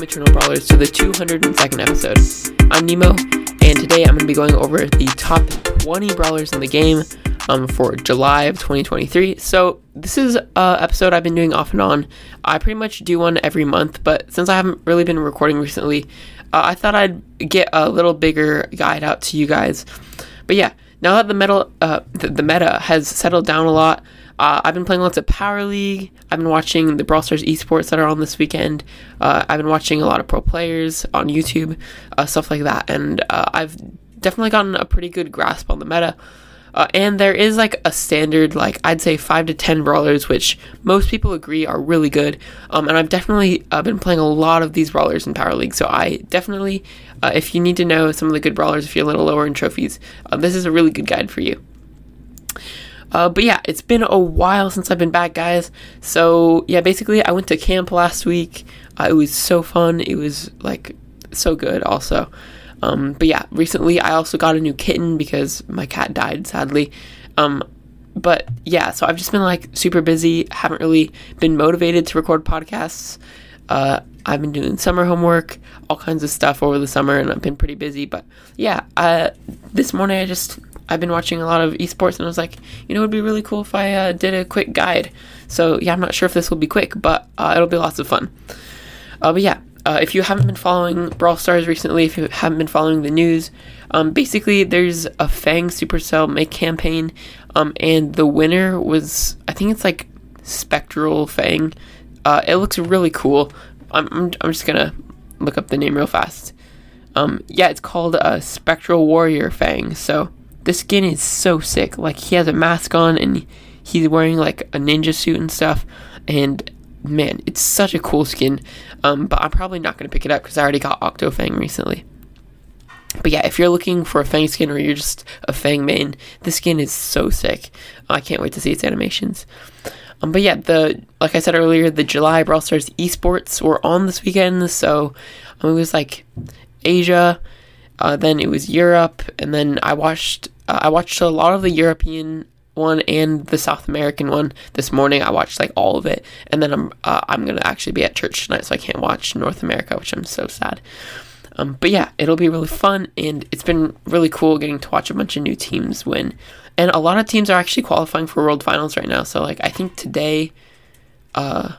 welcome Eternal Brawlers to the 202nd episode. I'm Nemo, and today I'm going to be going over the top 20 brawlers in the game um, for July of 2023. So this is an episode I've been doing off and on. I pretty much do one every month, but since I haven't really been recording recently, uh, I thought I'd get a little bigger guide out to you guys. But yeah, now that the meta, uh, the, the meta has settled down a lot, uh, I've been playing lots of Power League. I've been watching the Brawl Stars esports that are on this weekend. Uh, I've been watching a lot of pro players on YouTube, uh, stuff like that, and uh, I've definitely gotten a pretty good grasp on the meta. Uh, and there is like a standard, like I'd say five to ten brawlers, which most people agree are really good. Um, and I've definitely uh, been playing a lot of these brawlers in Power League, so I definitely, if you need to know some of the good brawlers, if you're a little lower in trophies, this is a really good guide for you. Uh, but yeah, it's been a while since I've been back, guys. So yeah, basically, I went to camp last week. Uh, it was so fun. It was like so good, also. Um, but yeah, recently I also got a new kitten because my cat died, sadly. Um, but yeah, so I've just been like super busy. Haven't really been motivated to record podcasts. Uh, I've been doing summer homework, all kinds of stuff over the summer, and I've been pretty busy. But yeah, uh, this morning I just I've been watching a lot of esports and I was like, you know, it would be really cool if I uh, did a quick guide. So yeah, I'm not sure if this will be quick, but uh, it'll be lots of fun. Uh, but yeah, uh, if you haven't been following Brawl Stars recently, if you haven't been following the news, um, basically there's a Fang Supercell make campaign, um, and the winner was I think it's like Spectral Fang. Uh, it looks really cool. I'm, I'm, I'm just gonna look up the name real fast. Um, yeah, it's called uh, Spectral Warrior Fang. So the skin is so sick. Like he has a mask on and he's wearing like a ninja suit and stuff. And man, it's such a cool skin. Um, but I'm probably not gonna pick it up because I already got Octofang recently. But yeah, if you're looking for a Fang skin or you're just a Fang main, the skin is so sick. I can't wait to see its animations. Um, but yeah, the like I said earlier, the July Brawl Stars esports were on this weekend, so um, it was like Asia, uh, then it was Europe, and then I watched I watched a lot of the European one and the South American one this morning. I watched like all of it, and then I'm uh, I'm gonna actually be at church tonight, so I can't watch North America, which I'm so sad. Um, but yeah, it'll be really fun, and it's been really cool getting to watch a bunch of new teams win. And a lot of teams are actually qualifying for World Finals right now. So like I think today, uh,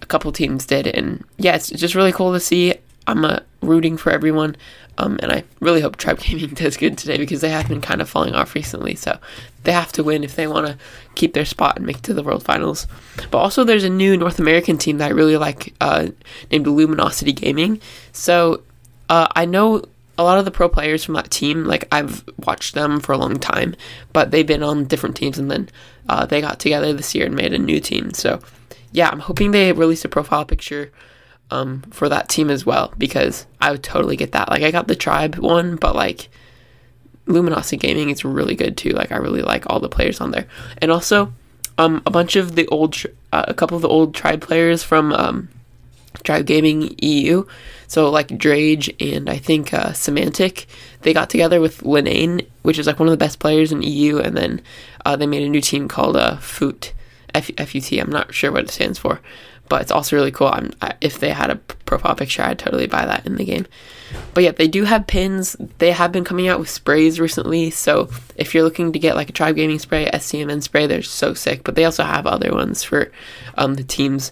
a couple teams did, and yeah, it's just really cool to see. I'm uh, rooting for everyone. Um, and I really hope Tribe Gaming does good today because they have been kind of falling off recently. So they have to win if they want to keep their spot and make it to the World Finals. But also, there's a new North American team that I really like uh, named Luminosity Gaming. So uh, I know a lot of the pro players from that team. Like I've watched them for a long time, but they've been on different teams, and then uh, they got together this year and made a new team. So yeah, I'm hoping they release a profile picture um, for that team as well because I would totally get that. Like I got the tribe one, but like Luminosity Gaming is really good too. Like I really like all the players on there, and also um, a bunch of the old, uh, a couple of the old tribe players from um, Tribe Gaming EU. So like Drage and I think uh, Semantic, they got together with Linane, which is like one of the best players in EU, and then uh, they made a new team called uh. FUT. I'm not sure what it stands for, but it's also really cool. I'm, if they had a profile picture, I'd totally buy that in the game. But yeah, they do have pins. They have been coming out with sprays recently, so if you're looking to get like a Tribe Gaming spray, SCMN spray, they're so sick. But they also have other ones for um, the teams.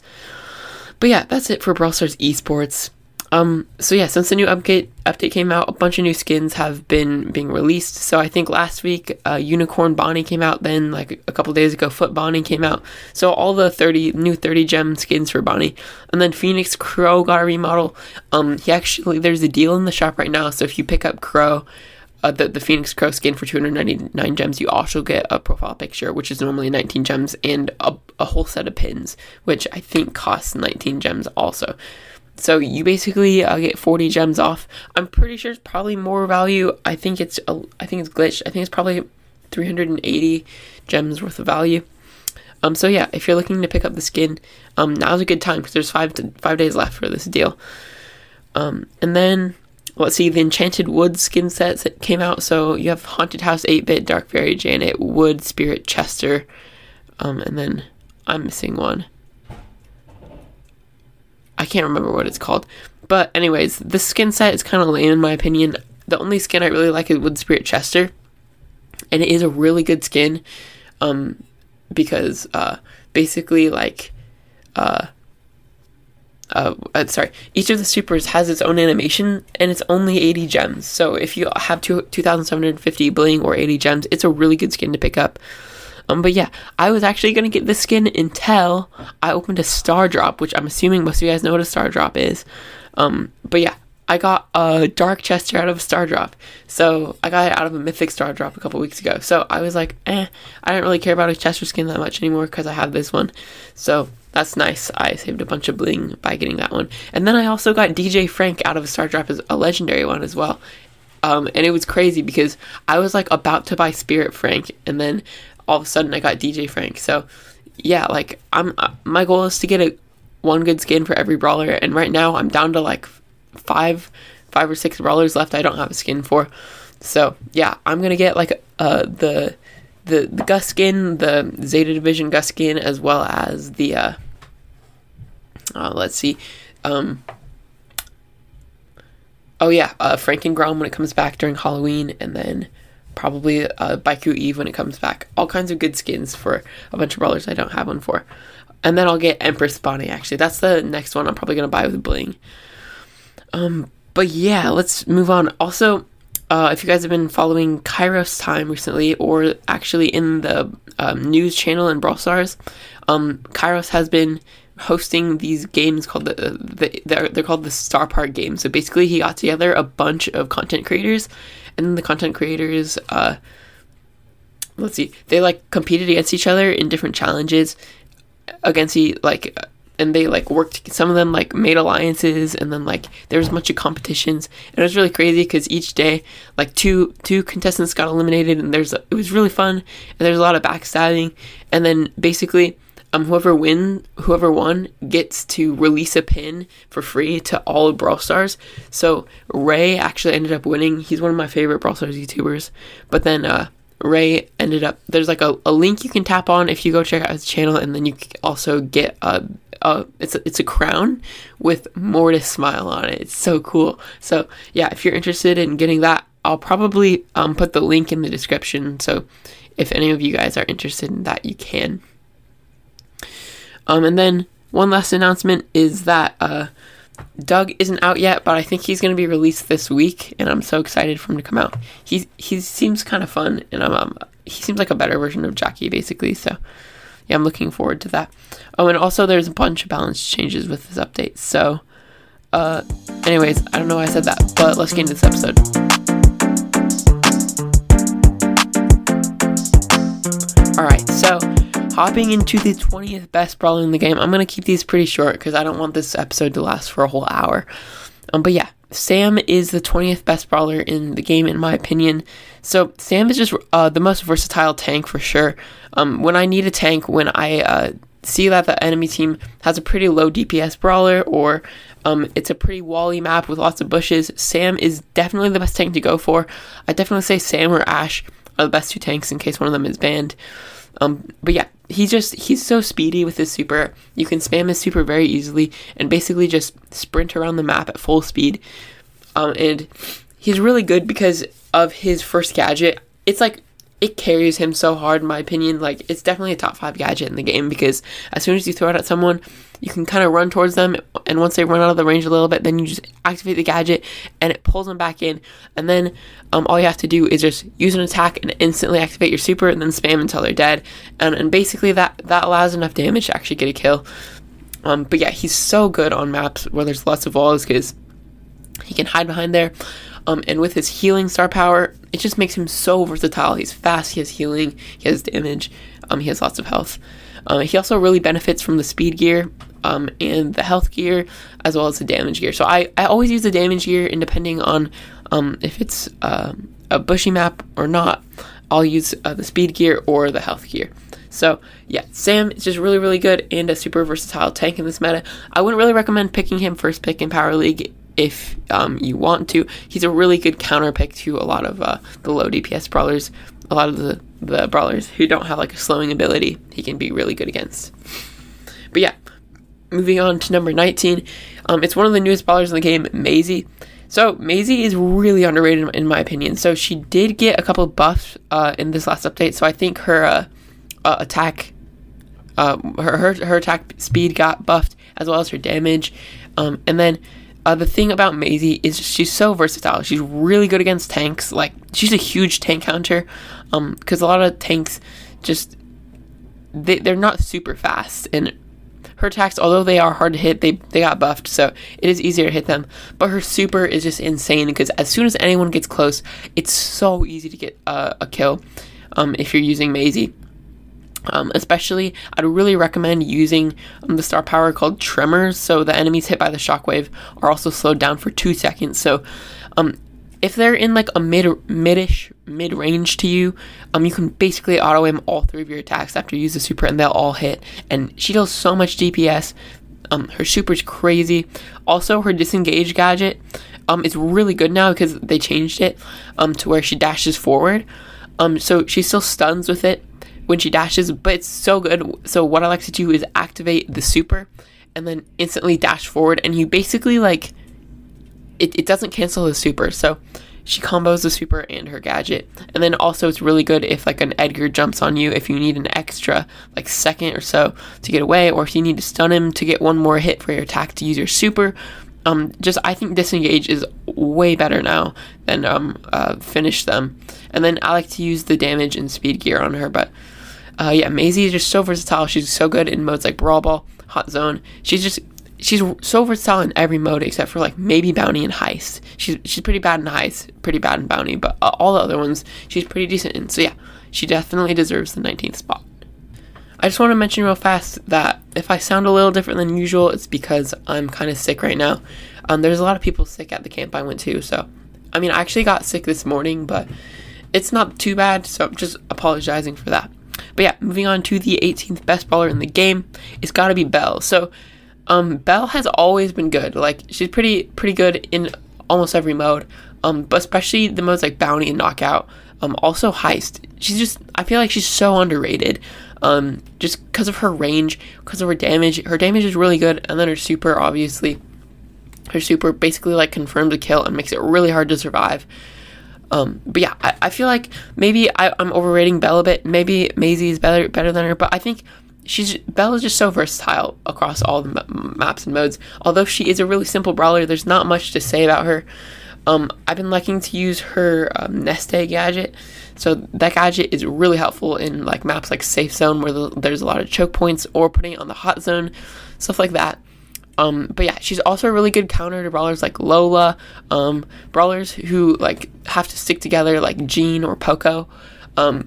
But yeah, that's it for Brawl Stars Esports. Um, so yeah, since the new update update came out, a bunch of new skins have been being released. So I think last week, uh, Unicorn Bonnie came out. Then like a couple days ago, Foot Bonnie came out. So all the thirty new thirty gem skins for Bonnie, and then Phoenix Crow got a remodel. Um, he actually there's a deal in the shop right now. So if you pick up Crow. Uh, the, the Phoenix Crow skin for 299 gems, you also get a profile picture, which is normally 19 gems, and a, a whole set of pins, which I think costs 19 gems also. So you basically uh, get 40 gems off. I'm pretty sure it's probably more value. I think it's I think it's glitched. I think it's probably 380 gems worth of value. Um, so yeah, if you're looking to pick up the skin, um, now's a good time because there's five to, five days left for this deal. Um, and then let's see the Enchanted Wood skin sets that came out. So you have Haunted House 8-bit, Dark Fairy Janet, Wood Spirit Chester, um, and then I'm missing one. I can't remember what it's called. But anyways, this skin set is kind of lame in my opinion. The only skin I really like is Wood Spirit Chester, and it is a really good skin, um, because uh, basically like, uh, uh, uh, sorry, each of the supers has its own animation, and it's only 80 gems. So if you have two, 2,750 bling or 80 gems, it's a really good skin to pick up. Um, but yeah, I was actually gonna get this skin until I opened a star drop, which I'm assuming most of you guys know what a star drop is. Um, but yeah, I got a dark chester out of a star drop. So I got it out of a mythic star drop a couple weeks ago. So I was like, eh, I don't really care about a chester skin that much anymore because I have this one. So that's nice. I saved a bunch of bling by getting that one. And then I also got DJ Frank out of a star drop as a legendary one as well. Um, and it was crazy because I was like about to buy Spirit Frank, and then all of a sudden I got DJ Frank. So yeah, like I'm uh, my goal is to get a one good skin for every brawler, and right now I'm down to like five five or six brawlers left. I don't have a skin for. So yeah, I'm gonna get like uh the the the Gus skin, the Zeta Division Gus skin, as well as the uh, uh let's see, um. Oh yeah, uh, Franken when it comes back during Halloween, and then probably uh, Baiku Eve when it comes back. All kinds of good skins for a bunch of brawlers I don't have one for. And then I'll get Empress Bonnie, actually. That's the next one I'm probably going to buy with Bling. Um, but yeah, let's move on. Also, uh, if you guys have been following Kairos Time recently, or actually in the um, news channel in Brawl Stars, um, Kairos has been hosting these games called the, the they're, they're called the Starr Park games. So basically, he got together a bunch of content creators and the content creators uh let's see they like competed against each other in different challenges against like and they like worked some of them like made alliances and then like there was a bunch of competitions. And it was really crazy because each day like two two contestants got eliminated and there's it was really fun and there's a lot of backstabbing. And then basically um, whoever win, whoever won gets to release a pin for free to all Brawl Stars. So Ray actually ended up winning. He's one of my favorite Brawl Stars YouTubers. But then uh, Ray ended up. There's like a, a link you can tap on if you go check out his channel, and then you also get a. a it's a, it's a crown with Mortis smile on it. It's so cool. So yeah, if you're interested in getting that, I'll probably um, put the link in the description. So if any of you guys are interested in that, you can. Um, and then one last announcement is that uh, Doug isn't out yet, but I think he's going to be released this week, and I'm so excited for him to come out. He he seems kind of fun, and I'm um, he seems like a better version of Jackie, basically. So yeah, I'm looking forward to that. Oh, and also there's a bunch of balance changes with this update. So, uh, anyways, I don't know why I said that, but let's get into this episode. All right, so hopping into the 20th best brawler in the game. I'm going to keep these pretty short because I don't want this episode to last for a whole hour. Um, but yeah, Sam is the 20th best brawler in the game, in my opinion. So Sam is just uh, the most versatile tank for sure. Um, when I need a tank, when I uh, see that the enemy team has a pretty low DPS brawler or um, it's a pretty wally map with lots of bushes, Sam is definitely the best tank to go for. I definitely say Sam or Ash are the best two tanks in case one of them is banned. Um, but yeah, he's just he's so speedy with his super. You can spam his super very easily and basically just sprint around the map at full speed. Um, and he's really good because of his first gadget. It's like it carries him so hard in my opinion. Like it's definitely a top five gadget in the game because as soon as you throw it at someone, you can kind of run towards them, and once they run out of the range a little bit, then you just activate the gadget, and it pulls them back in. And then um, all you have to do is just use an attack and instantly activate your super, and then spam until they're dead. And, and basically that that allows enough damage to actually get a kill. Um, but yeah, he's so good on maps where there's lots of walls because he can hide behind there. Um, and with his healing star power, it just makes him so versatile. He's fast, he has healing, he has damage, um, he has lots of health. Uh, he also really benefits from the speed gear um, and the health gear as well as the damage gear. So I, I always use the damage gear and depending on um, if it's uh, a bushy map or not, I'll use uh, the speed gear or the health gear. So yeah, Sam is just really, really good and a super versatile tank in this meta. I wouldn't really recommend picking him first pick in Power League if um, you want to. He's a really good counter pick to a lot of uh, the low DPS brawlers, a lot of the, the brawlers who don't have like a slowing ability. He can be really good against. But yeah, moving on to number 19, um, it's one of the newest brawlers in the game, Maisie. So Maisie is really underrated in my opinion. So she did get a couple buffs uh, in this last update. So I think her uh, uh, attack, uh, her, her her attack speed got buffed as well as her damage. Um, and then uh, the thing about Maisie is she's so versatile. She's really good against tanks. Like she's a huge tank counter. Um, because a lot of tanks just they they're not super fast and her attacks, although they are hard to hit, they they got buffed, so it is easier to hit them. But her super is just insane because as soon as anyone gets close, it's so easy to get uh, a kill. Um, if you're using Maisie. Um, especially, I'd really recommend using um, the star power called Tremors, so the enemies hit by the shockwave are also slowed down for two seconds. So, um, if they're in like a mid midish mid range to you, um, you can basically auto aim all three of your attacks after you use the super, and they'll all hit. And she does so much DPS. Um, her super's crazy. Also, her disengage gadget, um, is really good now because they changed it, um, to where she dashes forward. Um, so she still stuns with it when she dashes, but it's so good. So what I like to do is activate the super, and then instantly dash forward, and you basically like it, it doesn't cancel the super. So she combos the super and her gadget. And then also it's really good if like an Edgar jumps on you if you need an extra like second or so to get away or if you need to stun him to get one more hit for your attack to use your super. Um, just I think disengage is way better now than um, uh, finish them. And then I like to use the damage and speed gear on her, but uh, yeah, Maisie is just so versatile. She's so good in modes like Brawl Ball, Hot Zone. She's just she's so versatile in every mode except for like maybe bounty and heist. She's she's pretty bad in heist, pretty bad in bounty, but uh, all the other ones she's pretty decent in. So yeah, she definitely deserves the 19th spot. I just want to mention real fast that if I sound a little different than usual, it's because I'm kind of sick right now. Um, there's a lot of people sick at the camp I went to, so I mean I actually got sick this morning, but it's not too bad. So I'm just apologizing for that. But yeah, moving on to the 18th best baller in the game, it's got to be Belle. So um, Belle has always been good. Like she's pretty pretty good in almost every mode. Um, but especially the modes like bounty and knockout. Um, also heist. She's just I feel like she's so underrated. Um, just because of her range, because of her damage. Her damage is really good, and then her super obviously. Her super basically like confirms a kill and makes it really hard to survive. Um, but yeah, I, I feel like maybe I, am overrating Belle a bit. Maybe Maisie is better better than her, but I think she's Belle is just so versatile across all the m- maps and modes. Although she is a really simple brawler, there's not much to say about her. Um, I've been liking to use her um, nest egg gadget. So that gadget is really helpful in like maps like Safe Zone where the, there's a lot of choke points, or putting it on the hot zone, stuff like that. Um, but yeah, she's also a really good counter to brawlers like Lola, um, brawlers who like have to stick together like Gene or Poco. Um,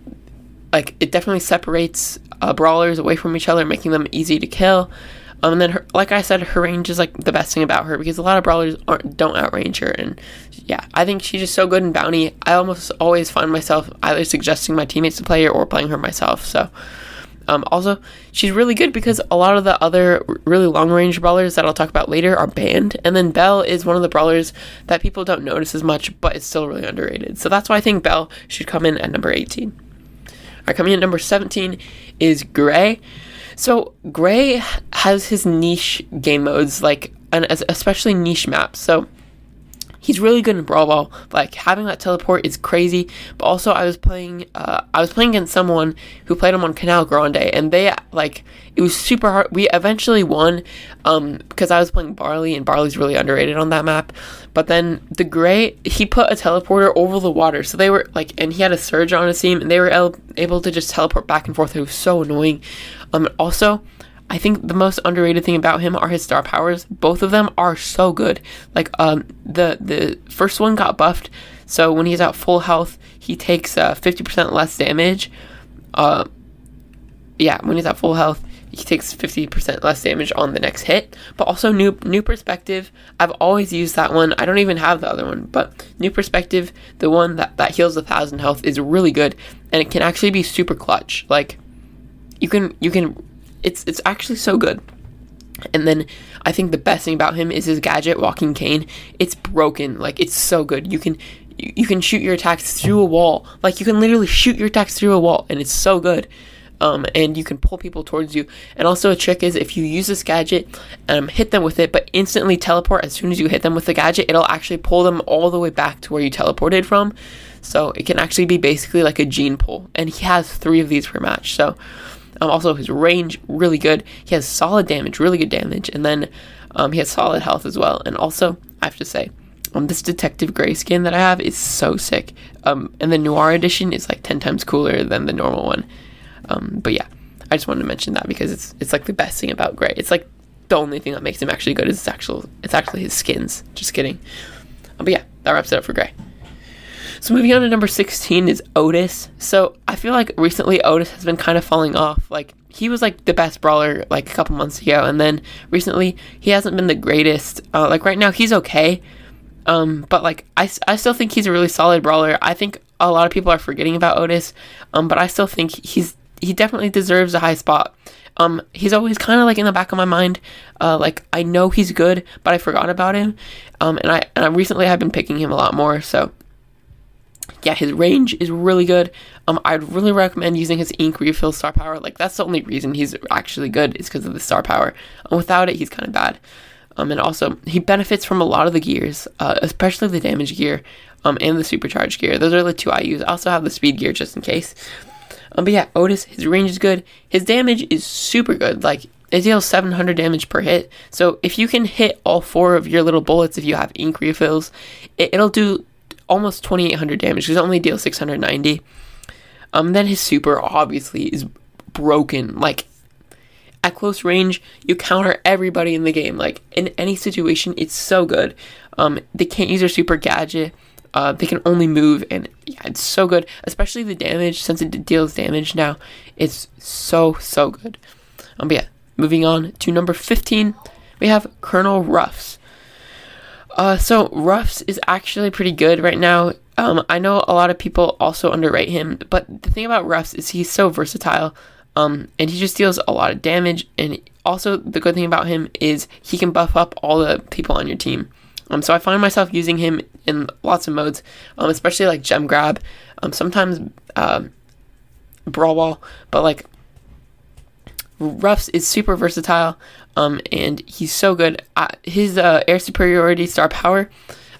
like it definitely separates uh, brawlers away from each other, making them easy to kill. Um, and then, her, like I said, her range is like the best thing about her because a lot of brawlers aren't don't outrange her, and yeah, I think she's just so good in bounty. I almost always find myself either suggesting my teammates to play her or playing her myself. So, um, also, she's really good because a lot of the other really long range brawlers that I'll talk about later are banned, and then Belle is one of the brawlers that people don't notice as much, but it's still really underrated. So that's why I think Belle should come in at number 18. Alright, coming in number 17 is Gray. So Gray has his niche game modes, like and especially niche maps. So he's really good in Brawl Ball. Like having that teleport is crazy. But also, I was playing, uh, I was playing against someone who played him on Canal Grande, and they like it was super hard. We eventually won, um, because I was playing Barley, and Barley's really underrated on that map. But then the Gray, he put a teleporter over the water, so they were like, and he had a Surge on his team, and they were el- able to just teleport back and forth. It was so annoying. Um, also I think the most underrated thing about him are his star powers. Both of them are so good. Like um the the first one got buffed, so when he's at full health, he takes uh, 50% less damage. Uh yeah, when he's at full health, he takes 50% less damage on the next hit. But also new new perspective. I've always used that one. I don't even have the other one, but new perspective, the one that that heals a thousand health is really good and it can actually be super clutch. Like you can you can it's it's actually so good. And then I think the best thing about him is his gadget, Walking Cane. It's broken, like it's so good. You can you, you can shoot your attacks through a wall, like you can literally shoot your attacks through a wall, and it's so good. um, and you can pull people towards you. And also, a trick is if you use this gadget, um, hit them with it, but instantly teleport as soon as you hit them with the gadget, it'll actually pull them all the way back to where you teleported from. So it can actually be basically like a Gene pull, and he has three of these per match. So um, also his range really good. He has solid damage, really good damage, and then um, he has solid health as well. And also, I have to say, um, this Detective Gray skin that I have is so sick. Um, and the Noir edition is like ten times cooler than the normal one. Um, but yeah, I just wanted to mention that because it's it's like the best thing about Gray. It's like the only thing that makes him actually good is his actual it's actually his skins. Just kidding. Um, but yeah, that wraps it up for Gray. So moving on to number 16 is Otis. So I feel like recently Otis has been kind of falling off. Like he was like the best brawler like a couple months ago, and then recently he hasn't been the greatest. Uh, like right now he's okay, um, but like I, I still think he's a really solid brawler. I think a lot of people are forgetting about Otis, um, but I still think he's he definitely deserves a high spot. Um, he's always kind of like in the back of my mind. Uh, like I know he's good, but I forgot about him. Um, and I and I recently have been picking him a lot more. So yeah, his range is really good. Um, I'd really recommend using his ink refill star power. Like that's the only reason he's actually good is because of the star power. Um, without it, he's kind of bad. Um, and also he benefits from a lot of the gears, uh, especially the damage gear, um, and the supercharge gear. Those are the two I use. I also have the speed gear just in case. Um, but yeah, Otis, his range is good. His damage is super good. Like it deals 700 damage per hit. So if you can hit all four of your little bullets, if you have ink refills, it, will do almost 2800 damage because it only deals 690. Um, then his super obviously is broken. Like at close range, you counter everybody in the game. Like in any situation, it's so good. Um, they can't use their super gadget. Uh, they can only move, and yeah, it's so good. Especially the damage, since it deals damage now, it's so so good. Um, but yeah, moving on to number 15, we have Colonel Ruffs. Uh, so Ruffs is actually pretty good right now. Um, I know a lot of people also underrate him, but the thing about Ruffs is he's so versatile. Um, and he just deals a lot of damage. And also, the good thing about him is he can buff up all the people on your team. Um, so I find myself using him in lots of modes, um, especially like gem grab, um, sometimes uh, brawl ball, but like Ruffs is super versatile, um, and he's so good. Uh, his uh, air superiority star power,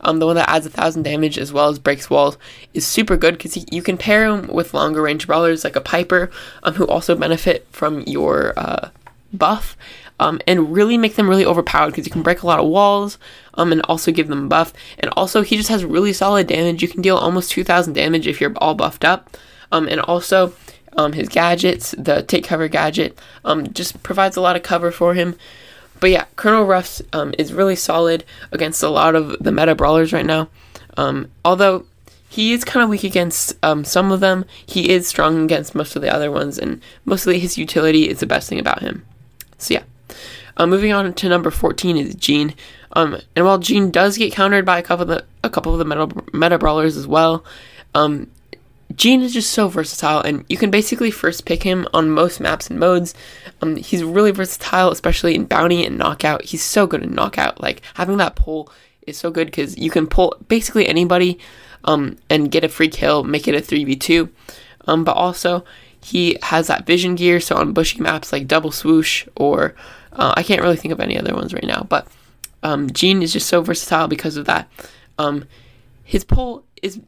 um, the one that adds a thousand damage as well as breaks walls, is super good because you can pair him with longer range brawlers like a Piper, um, who also benefit from your uh, buff um, and really make them really overpowered because you can break a lot of walls um, and also give them buff. And also, he just has really solid damage. You can deal almost 2,000 damage if you're all buffed up. Um, and also, um, his gadgets, the take cover gadget, um, just provides a lot of cover for him. But yeah, Colonel Ruffs um, is really solid against a lot of the meta brawlers right now. Um, although he is kind of weak against um, some of them, he is strong against most of the other ones, and mostly his utility is the best thing about him. So yeah. Uh, moving on to number 14 is Gene. Um, and while Gene does get countered by a couple of the a couple of the meta, meta brawlers as well, um, Gene is just so versatile, and you can basically first pick him on most maps and modes. Um, he's really versatile, especially in bounty and knockout. He's so good in knockout. Like having that pull is so good because you can pull basically anybody, um, and get a free kill, make it a three v two. Um, but also he has that vision gear, so on bushy maps like double swoosh or uh, I can't really think of any other ones right now, but um, Gene is just so versatile because of that. Um, his pull is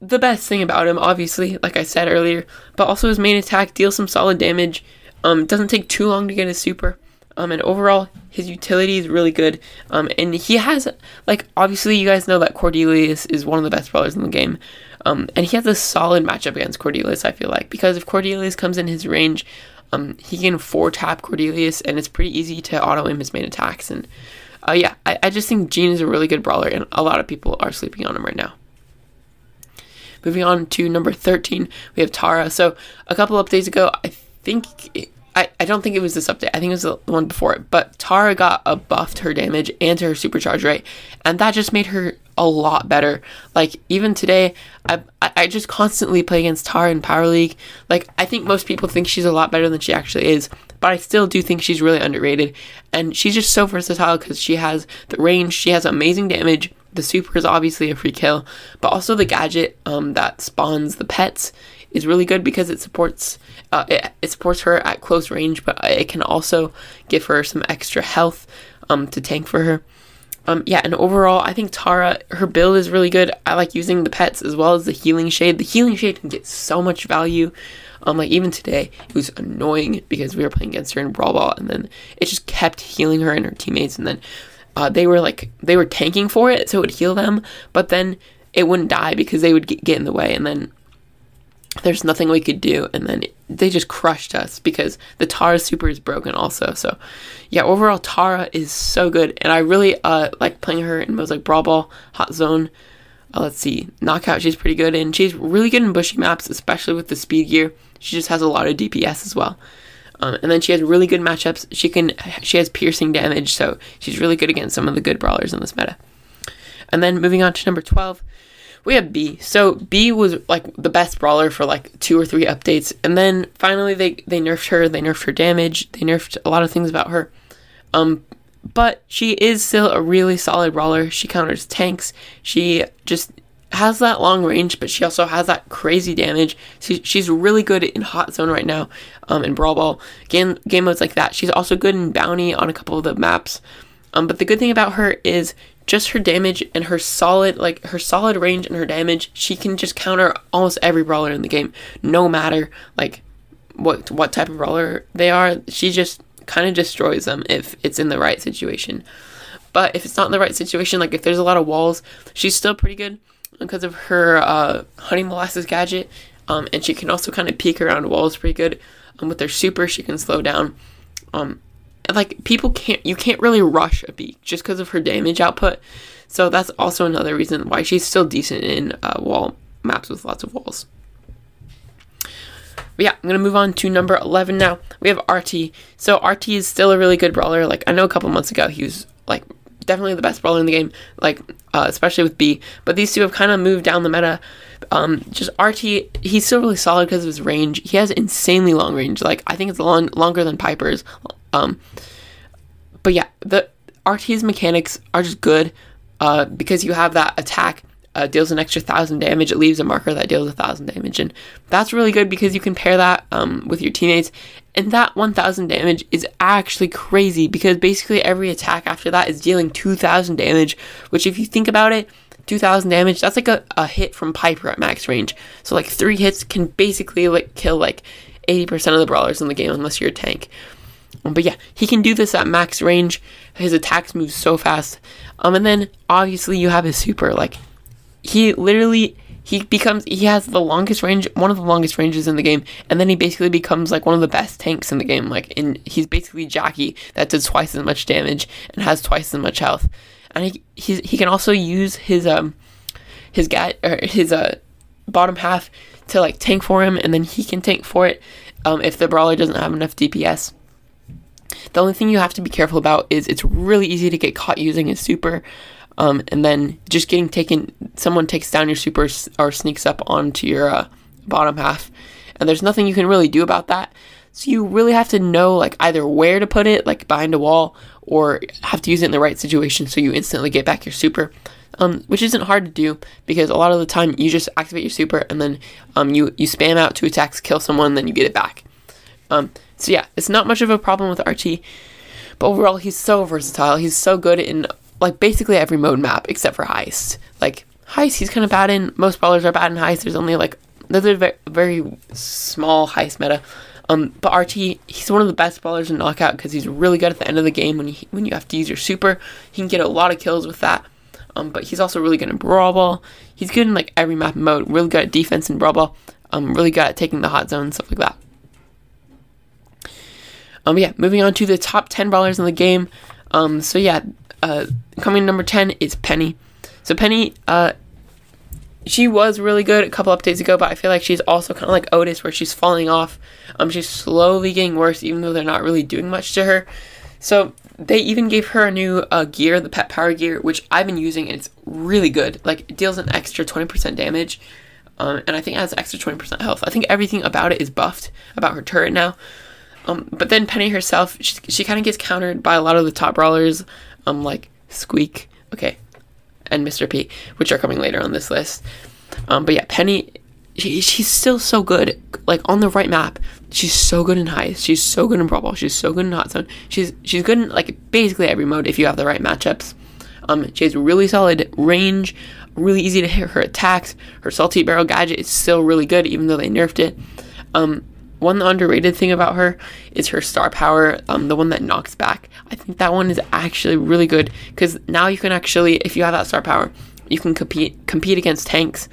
the best thing about him, obviously, like I said earlier, but also his main attack deals some solid damage. Um, doesn't take too long to get his super. Um, and overall, his utility is really good. Um, and he has, like, obviously, you guys know that Cordelius is one of the best brawlers in the game. Um, and he has a solid matchup against Cordelius, I feel like, because if Cordelius comes in his range, um, he can four tap Cordelius, and it's pretty easy to auto aim his main attacks. And uh, yeah, I, I just think Gene is a really good brawler, and a lot of people are sleeping on him right now. Moving on to number 13, we have Tara. So a couple updates ago, I think it, I, I don't think it was this update. I think it was the one before it. But Tara got a buff to her damage and to her supercharge rate, and that just made her a lot better. Like even today, I I just constantly play against Tara in Power League. Like I think most people think she's a lot better than she actually is, but I still do think she's really underrated. And she's just so versatile because she has the range, she has amazing damage, the super is obviously a free kill, but also the gadget um, that spawns the pets is really good because it supports uh, it, it supports her at close range, but it can also give her some extra health um, to tank for her. Um, yeah, and overall, I think Tara, her build is really good. I like using the pets as well as the healing shade. The healing shade can get so much value. Um, like even today, it was annoying because we were playing against her in Brawl Ball, and then it just kept healing her and her teammates, and then uh, they were like they were tanking for it, so it would heal them, but then it wouldn't die because they would get, in the way, and then there's nothing we could do and then they just crushed us because the Tara super is broken also. So yeah, overall Tara is so good and I really uh like playing her in modes like Brawl Ball, Hot Zone. Uh, let's see, Knockout she's pretty good and she's really good in bushy maps, especially with the speed gear. She just has a lot of DPS as well. Um, and then she has really good matchups. She can she has piercing damage, so she's really good against some of the good brawlers in this meta. And then moving on to number 12, we have Bea. So Bea was like the best brawler for like two or three updates, and then finally they they nerfed her. They nerfed her damage. They nerfed a lot of things about her. Um, but she is still a really solid brawler. She counters tanks. She just has that long range, but she also has that crazy damage. She, she's really good in Hot Zone right now, um, in Brawl Ball game game modes like that. She's also good in Bounty on a couple of the maps. Um, but the good thing about her is just her damage and her solid like her solid range and her damage she can just counter almost every brawler in the game no matter like what what type of brawler they are she just kind of destroys them if it's in the right situation but if it's not in the right situation like if there's a lot of walls she's still pretty good because of her uh, honey molasses gadget um, and she can also kind of peek around walls pretty good um, with her super she can slow down um, like people can't you can't really rush a Bea just because of her damage output. So that's also another reason why she's still decent in uh, wall maps with lots of walls. But yeah, I'm gonna move on to number 11 now. We have RT. So RT is still a really good brawler. Like I know a couple months ago he was like definitely the best brawler in the game, like uh, especially with Bea. But these two have kind of moved down the meta. Um, just RT, he's still really solid because of his range. He has insanely long range. Like I think it's long longer than Piper's. Um, but yeah, the RT's mechanics are just good uh, because you have that attack uh, deals an extra thousand damage. It leaves a marker that deals a thousand damage, and that's really good because you can pair that um, with your teammates. And that 1000 damage is actually crazy because basically every attack after that is dealing 2000 damage, which, if you think about it, 2000 damage, that's like a, a hit from Piper at max range. So, like, three hits can basically like kill like 80% of the brawlers in the game unless you're a tank. But yeah, he can do this at max range. His attacks move so fast. Um, and then obviously you have his super. Like he literally he becomes he has the longest range, one of the longest ranges in the game, and then he basically becomes like one of the best tanks in the game. Like in he's basically Jackie that does twice as much damage and has twice as much health. And he he, he can also use his um his guy or his uh bottom half to like tank for him, and then he can tank for it um, if the brawler doesn't have enough DPS. The only thing you have to be careful about is it's really easy to get caught using a super. Um, and then just getting taken, someone takes down your super or sneaks up onto your uh, bottom half, and there's nothing you can really do about that. So you really have to know like either where to put it, like behind a wall, or have to use it in the right situation so you instantly get back your super. Um, which isn't hard to do because a lot of the time you just activate your super and then um, you you spam out two attacks, kill someone, then you get it back. Um, so yeah, it's not much of a problem with RT, but overall he's so versatile. He's so good in like basically every mode map except for heist. Like heist, he's kind of bad in. Most brawlers are bad in heist. There's only like there's a very, very small heist meta. Um, but RT, he's one of the best brawlers in knockout because he's really good at the end of the game when you when you have to use your super. He can get a lot of kills with that. Um, but he's also really good in brawl ball. He's good in like every map mode. Really good at defense and brawl ball. Um, really good at taking the hot zone and stuff like that. Um, yeah, moving on to the top 10 brawlers in the game. Um, so yeah, uh, coming number 10 is Penny. So Penny, uh, she was really good a couple updates ago, but I feel like she's also kind of like Otis, where she's falling off. Um, she's slowly getting worse, even though they're not really doing much to her. So they even gave her a new uh, gear, the Pet Power Gear, which I've been using, and it's really good. Like, it deals an extra 20% damage, um, and I think it has extra 20% health. I think everything about it is buffed, about her turret now. Um, but then Penny herself, she, she kind of gets countered by a lot of the top brawlers, um, like Squeak. Okay, and Mr. P, which are coming later on this list. Um, but yeah, Penny, she, she's still so good. Like on the right map, she's so good in Heist. She's so good in Brawl Ball. She's so good in Hot Zone. She's she's good in like basically every mode if you have the right matchups. Um, she has really solid range, really easy to hit her attacks. Her salty barrel gadget is still really good, even though they nerfed it. Um, one underrated thing about her is her star power, um, the one that knocks back. I think that one is actually really good because now you can actually, if you have that star power, you can compete compete against tanks.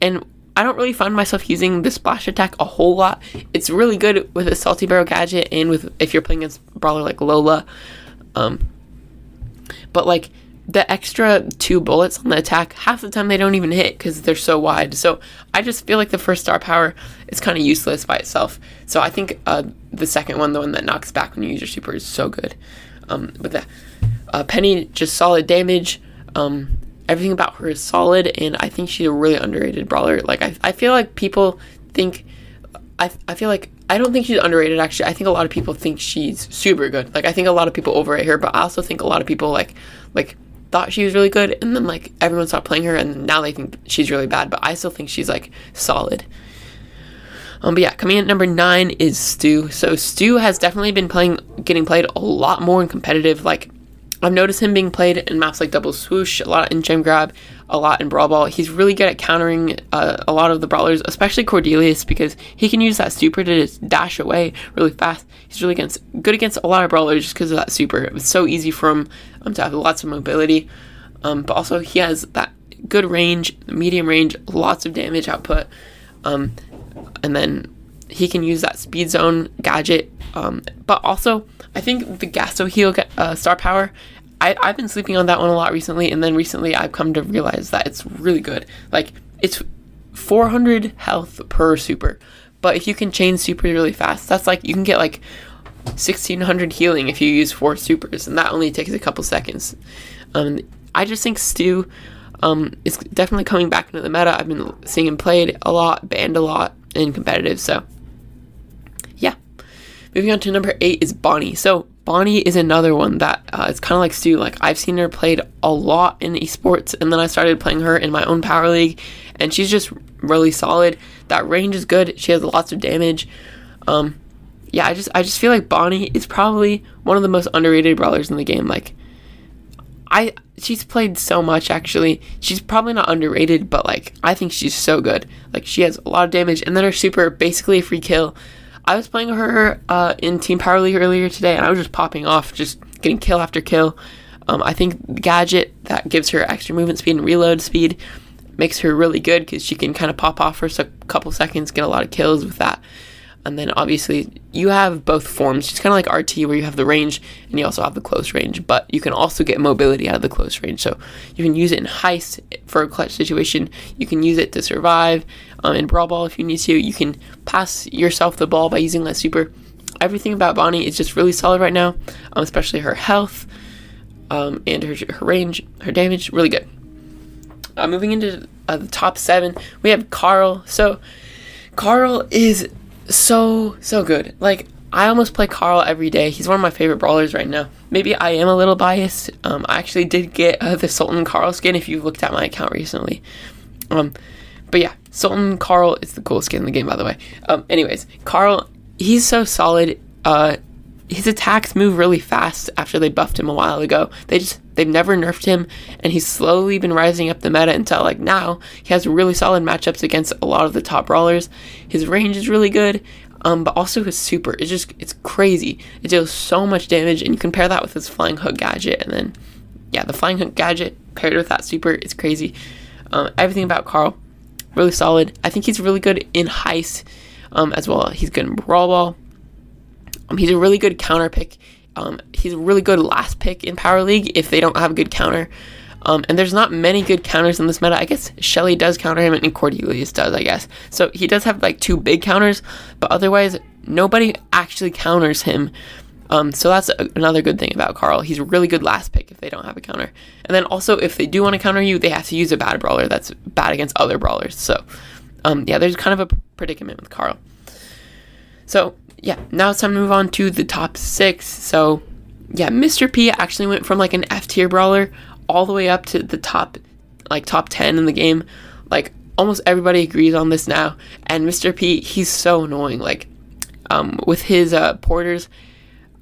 And I don't really find myself using the splash attack a whole lot. It's really good with a salty barrel gadget and with if you're playing against brawler like Lola. Um, but like the extra two bullets on the attack, half the time they don't even hit because they're so wide. So I just feel like the first star power is kind of useless by itself. So I think uh, the second one, the one that knocks back when you use your super, is so good. Um, but the uh, Penny, just solid damage. Um, everything about her is solid, and I think she's a really underrated brawler. Like I, I feel like people think, I, I feel like I don't think she's underrated. Actually, I think a lot of people think she's super good. Like I think a lot of people overrate her, but I also think a lot of people like like thought she was really good, and then like everyone stopped playing her, and now they think she's really bad. But I still think she's like solid. Um, but yeah, coming in at number nine is Stu. So Stu has definitely been playing, getting played a lot more in competitive. Like I've noticed him being played in maps like Double Swoosh, a lot in Gem Grab, a lot in Brawl Ball. He's really good at countering uh, a lot of the brawlers, especially Cordelius, because he can use that super to just dash away really fast. He's really against, good against a lot of brawlers just because of that super. It's so easy for him um, to have lots of mobility, um, but also he has that good range, medium range, lots of damage output, um, and then he can use that speed zone gadget. Um, but also, I think the Gaso-Heal uh, star power I, I've been sleeping on that one a lot recently, and then recently I've come to realize that it's really good. Like, it's 400 health per super, but if you can chain super really fast, that's like you can get like 1600 healing if you use four supers, and that only takes a couple seconds. Um, I just think Stu um, is definitely coming back into the meta. I've been seeing him played a lot, banned a lot in competitive, so yeah. Moving on to number eight is Bonnie. So Bonnie is another one that uh, it's kind of like Stu. Like I've seen her played a lot in esports, and then I started playing her in my own power league, and she's just really solid. That range is good. She has lots of damage. Um, yeah, I just I just feel like Bonnie is probably one of the most underrated brawlers in the game. Like I she's played so much actually. She's probably not underrated, but like I think she's so good. Like she has a lot of damage, and then her super basically a free kill. I was playing her uh, in Team Power League earlier today, and I was just popping off, just getting kill after kill. Um, I think gadget that gives her extra movement speed and reload speed makes her really good because she can kind of pop off for a couple seconds, get a lot of kills with that. And then obviously you have both forms. It's kind of like RT where you have the range and you also have the close range, but you can also get mobility out of the close range. So you can use it in heist for a clutch situation. You can use it to survive um, in brawl ball if you need to. You can pass yourself the ball by using that super. Everything about Bonnie is just really solid right now, um, especially her health um, and her, her range, her damage, really good. Uh, moving into uh, the top seven, we have Carl. So Carl is so so good. Like I almost play Carl every day. He's one of my favorite brawlers right now. Maybe I am a little biased. Um, I actually did get uh, the Sultan Carl skin if you've looked at my account recently. Um, but yeah, Sultan Carl is the coolest skin in the game, by the way. Um, anyways, Carl, he's so solid. Uh, his attacks move really fast after they buffed him a while ago. They just they've never nerfed him, and he's slowly been rising up the meta until like now he has really solid matchups against a lot of the top brawlers. His range is really good, um, but also his super is just it's crazy. It deals so much damage, and you compare that with his flying hook gadget, and then yeah, the flying hook gadget paired with that super, it's crazy. Um, everything about Carl, really solid. I think he's really good in heist um, as well. He's good in brawl ball. Um, he's a really good counter pick. Um, he's a really good last pick in Power League if they don't have a good counter. Um, and there's not many good counters in this meta. I guess Shelly does counter him, and Cordelius does, I guess. So he does have like two big counters, but otherwise, nobody actually counters him. Um, so that's a, another good thing about Carl. He's a really good last pick if they don't have a counter. And then also, if they do want to counter you, they have to use a bad brawler that's bad against other brawlers. So, um, yeah, there's kind of a predicament with Carl. So yeah, now it's time to move on to the top six. So, yeah, Mr. P actually went from like an F tier brawler all the way up to the top like top 10 in the game. Like almost everybody agrees on this now. And Mr. P, he's so annoying. Like um, with his uh, porters,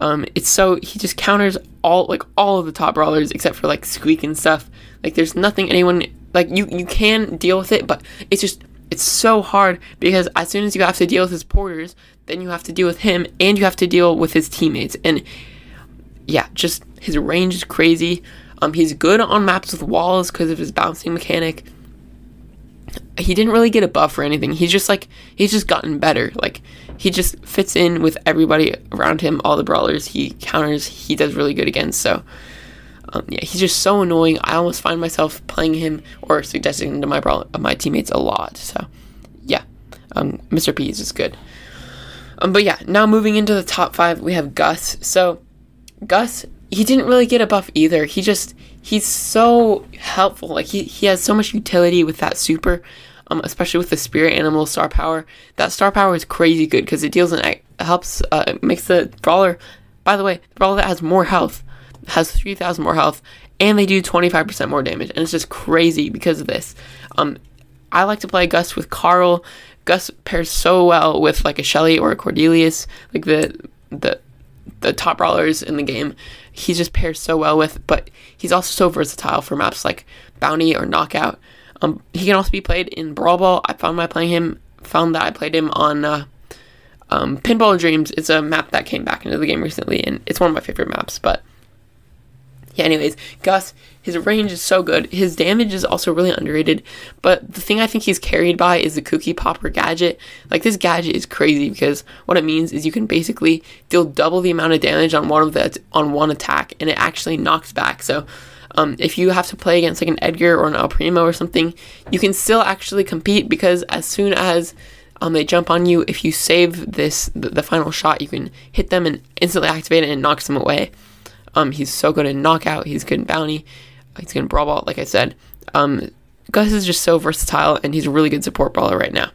um, it's so he just counters all like all of the top brawlers except for like Squeak and stuff. Like there's nothing anyone like you you can deal with it, but it's just it's so hard because as soon as you have to deal with his porters, then you have to deal with him and you have to deal with his teammates. And yeah, just his range is crazy. Um, he's good on maps with walls because of his bouncing mechanic. He didn't really get a buff or anything. He's just like he's just gotten better. Like he just fits in with everybody around him, all the brawlers he counters, he does really good against. So um, yeah, he's just so annoying. I almost find myself playing him or suggesting him to my brawler, my teammates a lot. So yeah, um, Mr. P is just good. Um, but yeah, now moving into the top five, we have Gus. So Gus, he didn't really get a buff either. He just he's so helpful. Like he he has so much utility with that super, um, especially with the spirit animal star power. That star power is crazy good because it deals and helps uh, makes the brawler. By the way, the brawler that has more health has three thousand more health, and they do twenty five percent more damage, and it's just crazy because of this. Um, I like to play Gus with Carl Gus pairs so well with like a Shelly or a Cordelius, like the the the top brawlers in the game. He just pairs so well with, but he's also so versatile for maps like Bounty or Knockout. Um, he can also be played in Brawl Ball. I found my playing him, found that I played him on uh, um, Pinball Dreams. It's a map that came back into the game recently, and it's one of my favorite maps. But yeah, anyways, Gus, his range is so good. His damage is also really underrated. But the thing I think he's carried by is the Kooky Popper gadget. Like this gadget is crazy because what it means is you can basically deal double the amount of damage on one of the on one attack, and it actually knocks back. So um, if you have to play against like an Edgar or an El Primo or something, you can still actually compete because as soon as um, they jump on you, if you save this the, the final shot, you can hit them and instantly activate it and knocks them away. Um, he's so good in knockout. He's good in bounty. He's good in brawl ball, like I said. Um, Gus is just so versatile, and he's a really good support brawler right now.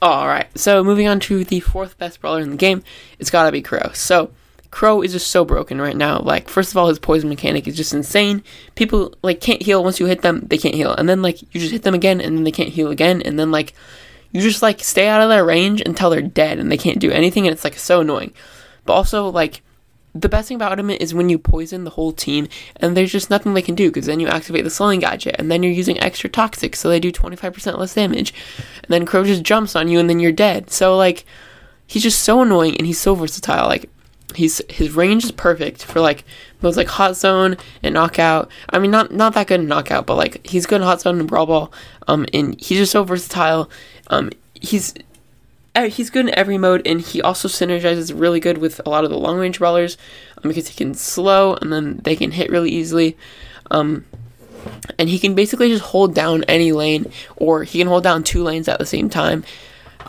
All right, so moving on to the fourth best brawler in the game, it's gotta be Crow. So Crow is just so broken right now. Like, first of all, his poison mechanic is just insane. People like can't heal once you hit them; they can't heal, and then like you just hit them again, and then they can't heal again, and then like you just like stay out of their range until they're dead, and they can't do anything, and it's like so annoying. But also like the best thing about him is when you poison the whole team and there's just nothing they can do because then you activate the slowing gadget and then you're using extra toxic so they do 25% less damage. And then crow just jumps on you and then you're dead. So like he's just so annoying and he's so versatile. Like he's his range is perfect for like modes like hot zone and knockout. I mean not not that good in knockout but like he's good in hot zone and brawl ball. Um and he's just so versatile. Um he's he's good in every mode, and he also synergizes really good with a lot of the long range brawlers um, because he can slow and then they can hit really easily. Um, and he can basically just hold down any lane, or he can hold down two lanes at the same time.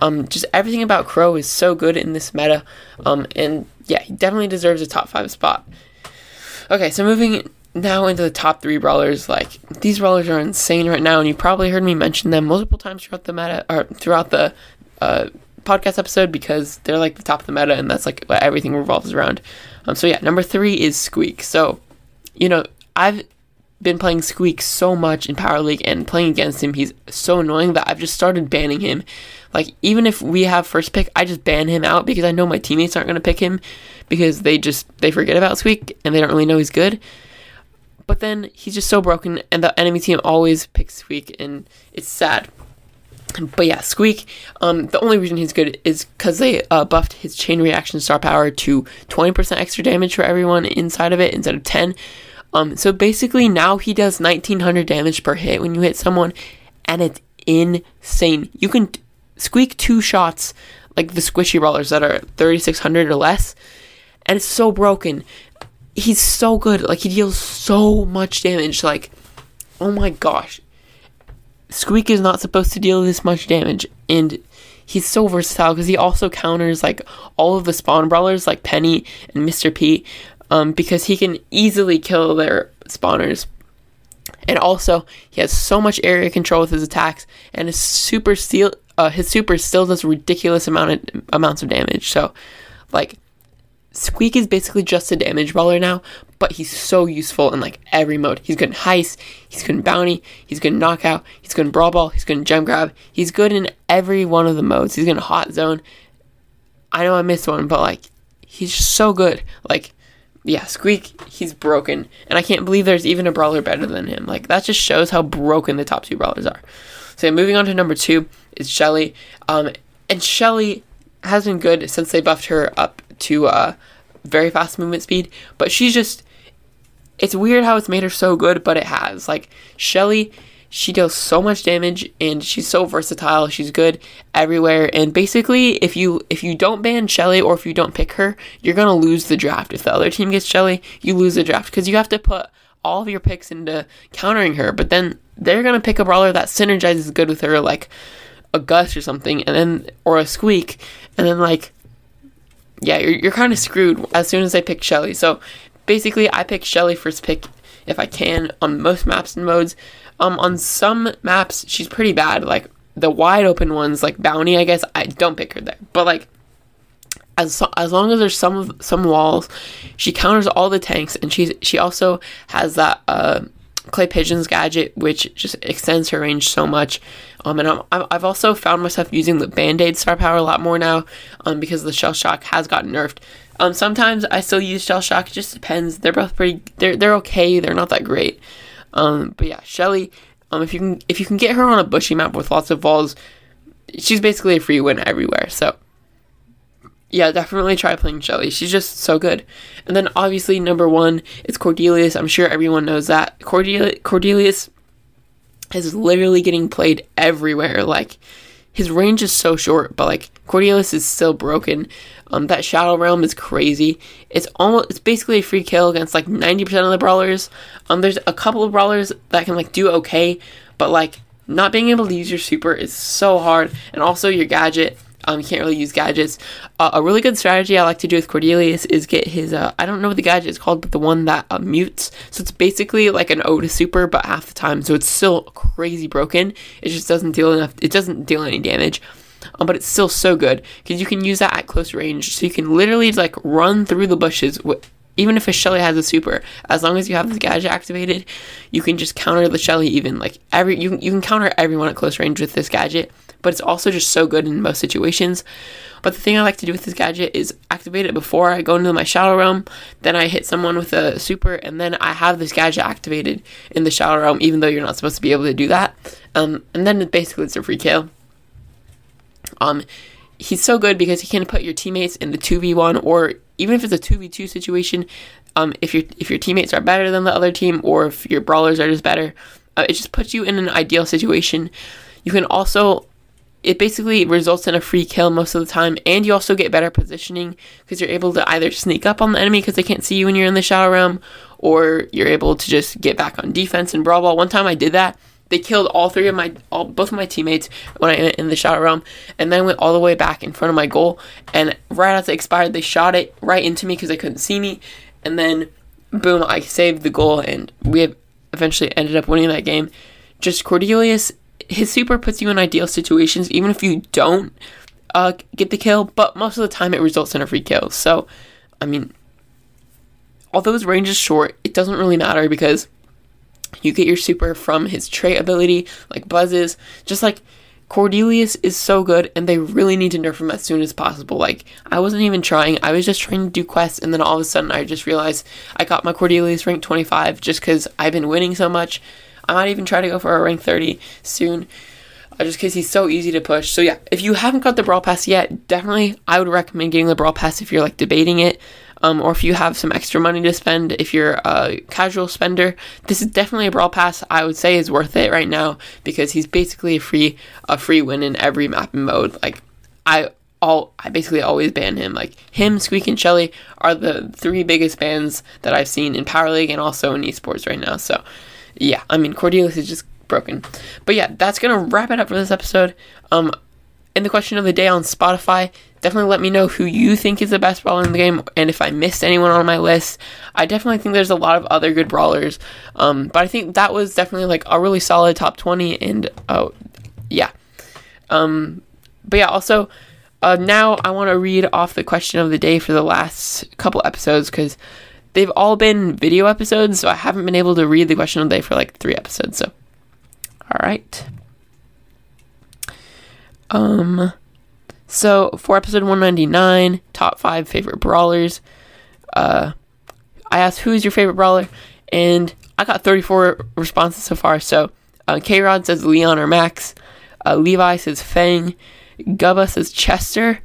Um, just everything about Crow is so good in this meta, um, and yeah, he definitely deserves a top five spot. Okay, so moving now into the top three brawlers, like these brawlers are insane right now, and you probably heard me mention them multiple times throughout the meta or throughout the uh, podcast episode because they're like the top of the meta and that's like what everything revolves around. Um, so yeah, number three is Squeak. So, you know, I've been playing Squeak so much in Power League and playing against him, he's so annoying that I've just started banning him. Like, even if we have first pick, I just ban him out because I know my teammates aren't going to pick him because they just, they forget about Squeak and they don't really know he's good. But then he's just so broken and the enemy team always picks Squeak and it's sad but yeah, Squeak. Um, the only reason he's good is because they uh, buffed his chain reaction star power to 20% extra damage for everyone inside of it instead of 10. Um, so basically now he does 1900 damage per hit when you hit someone, and it's insane. You can t- squeak two shots like the squishy rollers that are 3600 or less, and it's so broken. He's so good. Like he deals so much damage. Like, oh my gosh, Squeak is not supposed to deal this much damage, and he's so versatile because he also counters like all of the spawn brawlers like Penny and Mr. P, um, because he can easily kill their spawners. And also, he has so much area control with his attacks, and his super steal, uh, his super still does ridiculous amount of, amounts of damage. So, like, Squeak is basically just a damage brawler now, but he's so useful in like every mode. He's good in heist, he's good in bounty, he's good in knockout, he's good in brawl ball, he's good in gem grab. He's good in every one of the modes. He's good in hot zone. I know I missed one, but like he's just so good. Like yeah, Squeak, he's broken, and I can't believe there's even a brawler better than him. Like that just shows how broken the top two brawlers are. So moving on to number two is Shelly, um, and Shelly has been good since they buffed her up to uh, very fast movement speed, but she's just it's weird how it's made her so good, but it has. Like Shelly, she deals so much damage and she's so versatile. She's good everywhere. And basically, if you if you don't ban Shelly or if you don't pick her, you're gonna lose the draft. If the other team gets Shelly, you lose the draft because you have to put all of your picks into countering her. But then they're gonna pick a brawler that synergizes good with her, like a Gus or something, and then or a Squeak, and then like yeah, you're, you're kind of screwed as soon as they pick Shelly. So basically, I pick Shelly first pick if I can on most maps and modes. Um, on some maps, she's pretty bad. Like the wide open ones, like Bounty, I guess I don't pick her there. But like as as long as there's some some walls, she counters all the tanks, and she's she also has that uh, clay pigeons gadget, which just extends her range so much. Um, and I'm, I've also found myself using the Band Aid star power a lot more now, um, because the shell shock has gotten nerfed. Um, sometimes I still use shell shock. It just depends. They're both pretty. They're they're okay. They're not that great. Um, but yeah, Shelly. Um, if you can if you can get her on a bushy map with lots of walls, she's basically a free win everywhere. So yeah, definitely try playing Shelly. She's just so good. And then obviously number one is Cordelius. I'm sure everyone knows that. Cordelius, Cordelius is literally getting played everywhere. Like his range is so short, but like Cordelius is still broken. Um, that Shadow Realm is crazy. It's almost it's basically a free kill against like 90% of the brawlers. Um, there's a couple of brawlers that can like do okay, but like not being able to use your super is so hard, and also your gadget um, you can't really use gadgets. Uh, a really good strategy I like to do with Cordelius is get his, uh, I don't know what the gadget is called, but the one that uh, mutes. So it's basically like an Otis super, but half the time. So it's still crazy broken. It just doesn't deal enough, it doesn't deal any damage. Um, but it's still so good because you can use that at close range. So you can literally like run through the bushes even if a Shelly has a super, as long as you have this gadget activated, you can just counter the Shelly even like every you you can counter everyone at close range with this gadget but it's also just so good in most situations. But the thing I like to do with this gadget is activate it before I go into my Shadow Realm, then I hit someone with a super, and then I have this gadget activated in the Shadow Realm, even though you're not supposed to be able to do that. Um, and then basically it's a free kill. Um, he's so good because he can put your teammates in the 2v1 or even if it's a 2v2 situation um, if your if your teammates are better than the other team or if your brawlers are just better uh, it just puts you in an ideal situation you can also it basically results in a free kill most of the time, and you also get better positioning because you're able to either sneak up on the enemy because they can't see you when you're in the Shadow Realm, or you're able to just get back on defense and brawl ball. One time I did that. They killed all three of my, all, both of my teammates when I in the Shadow Realm, and then went all the way back in front of my goal. And right as it expired, they shot it right into me because they couldn't see me, and then boom, I saved the goal, and we eventually ended up winning that game. Just Cordelius his super puts you in ideal situations, even if you don't uh, get the kill, but most of the time it results in a free kill. So, I mean, although his range is short, it doesn't really matter because you get your super from his trait ability, like Buzz's. Just like Cordelius is so good, and they really need to nerf him as soon as possible. Like, I wasn't even trying, I was just trying to do quests, and then all of a sudden I just realized I got my Cordelius rank 25 just because I've been winning so much. I might even try to go for a rank 30 soon. Uh, just because he's so easy to push. So yeah, if you haven't got the Brawl Pass yet, definitely I would recommend getting the Brawl Pass if you're like debating it. Um, or if you have some extra money to spend, if you're a casual spender, this is definitely a Brawl Pass. I would say is worth it right now because he's basically a free a free win in every map and mode. Like I all I basically always ban him. Like him, Squeak, and Shelly are the three biggest bans that I've seen in Power League and also in esports right now. So yeah, I mean, Cordelius is just broken. But yeah, that's gonna wrap it up for this episode. Um, in the question of the day on Spotify, definitely let me know who you think is the best brawler in the game, and if I missed anyone on my list. I definitely think there's a lot of other good brawlers, um, but I think that was definitely like a really solid top 20, and oh, yeah. Um, but yeah, also, uh, now I want to read off the question of the day for the last couple episodes because they've all been video episodes, so I haven't been able to read the question of the day for like three episodes. So, all right. Um, so for episode 199, top five favorite brawlers, uh, I asked who is your favorite brawler, and I got 34 responses so far. So, uh, K Rod says Leon or Max, uh, Levi says Fang, Gubba says Chester,